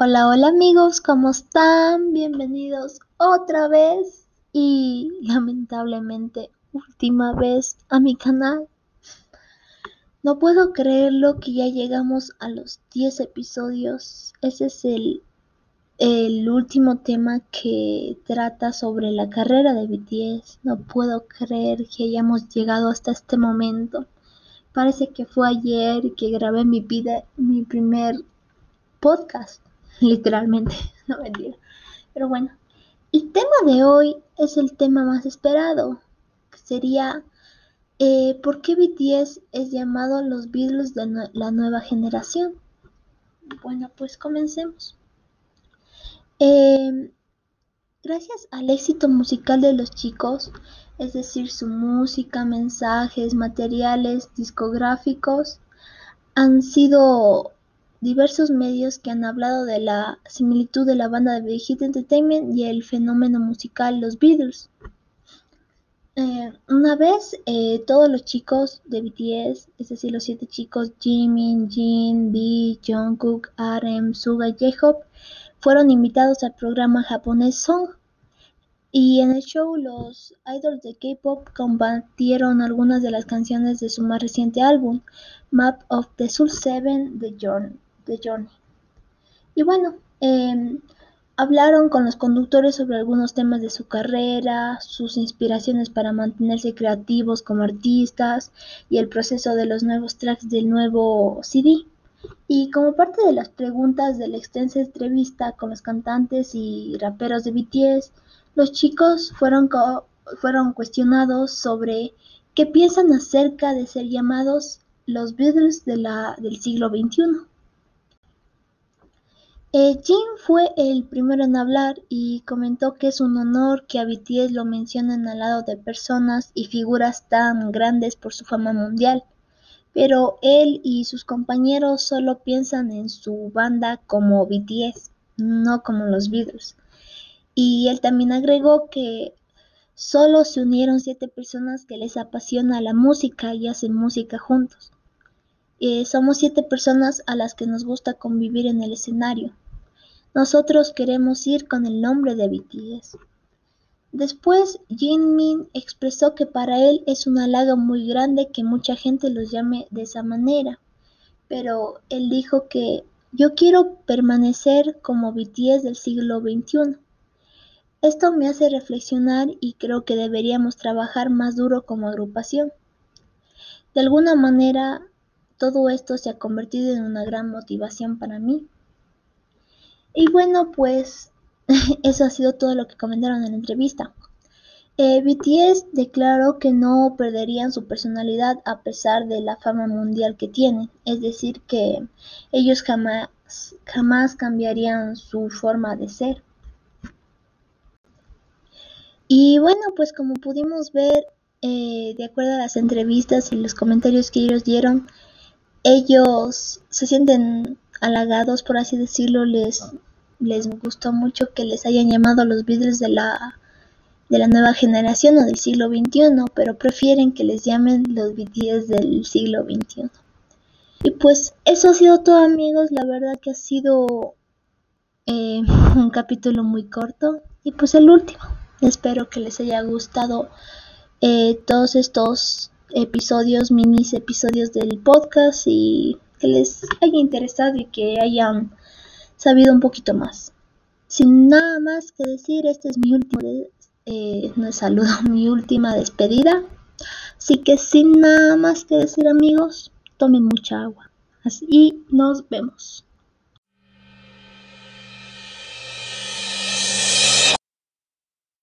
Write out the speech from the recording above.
Hola, hola amigos, ¿cómo están? Bienvenidos otra vez y lamentablemente última vez a mi canal. No puedo creerlo que ya llegamos a los 10 episodios. Ese es el, el último tema que trata sobre la carrera de BTS. No puedo creer que hayamos llegado hasta este momento. Parece que fue ayer que grabé mi, vida, mi primer podcast, literalmente, no mentira. Pero bueno, el tema de hoy es el tema más esperado, que sería eh, ¿por qué BTS es llamado los Beatles de la nueva generación? Bueno, pues comencemos. Eh, gracias al éxito musical de los chicos, es decir, su música, mensajes, materiales discográficos, han sido diversos medios que han hablado de la similitud de la banda de Big Hit Entertainment y el fenómeno musical Los Beatles. Eh, una vez eh, todos los chicos de BTS, es decir, los siete chicos Jimin, Jin, B, Jungkook, RM, Suga y J-Hope, fueron invitados al programa japonés Song y en el show, los idols de K-pop compartieron algunas de las canciones de su más reciente álbum, Map of the Soul 7 The Journey. Y bueno, em, hablaron con los conductores sobre algunos temas de su carrera, sus inspiraciones para mantenerse creativos como artistas y el proceso de los nuevos tracks del nuevo CD. Y como parte de las preguntas de la extensa entrevista con los cantantes y raperos de BTS, los chicos fueron, fueron cuestionados sobre qué piensan acerca de ser llamados los Beatles de del siglo XXI. Eh, Jim fue el primero en hablar y comentó que es un honor que a BTS lo mencionen al lado de personas y figuras tan grandes por su fama mundial, pero él y sus compañeros solo piensan en su banda como BTS, no como los Beatles. Y él también agregó que solo se unieron siete personas que les apasiona la música y hacen música juntos. Eh, somos siete personas a las que nos gusta convivir en el escenario. Nosotros queremos ir con el nombre de BTS. Después, Jin Min expresó que para él es un halago muy grande que mucha gente los llame de esa manera, pero él dijo que yo quiero permanecer como BTS del siglo XXI. Esto me hace reflexionar y creo que deberíamos trabajar más duro como agrupación. De alguna manera, todo esto se ha convertido en una gran motivación para mí. Y bueno, pues eso ha sido todo lo que comentaron en la entrevista. Eh, BTS declaró que no perderían su personalidad a pesar de la fama mundial que tienen, es decir, que ellos jamás, jamás cambiarían su forma de ser. Y bueno, pues como pudimos ver, eh, de acuerdo a las entrevistas y los comentarios que ellos dieron, ellos se sienten halagados, por así decirlo, les, les gustó mucho que les hayan llamado los Beatles de la, de la nueva generación o del siglo XXI, pero prefieren que les llamen los BTS del siglo XXI. Y pues eso ha sido todo amigos, la verdad que ha sido eh, un capítulo muy corto y pues el último. Espero que les haya gustado eh, todos estos episodios, minis episodios del podcast y que les haya interesado y que hayan sabido un poquito más. Sin nada más que decir, este es mi último eh, saludo, mi última despedida. Así que sin nada más que decir amigos, tomen mucha agua. Así nos vemos.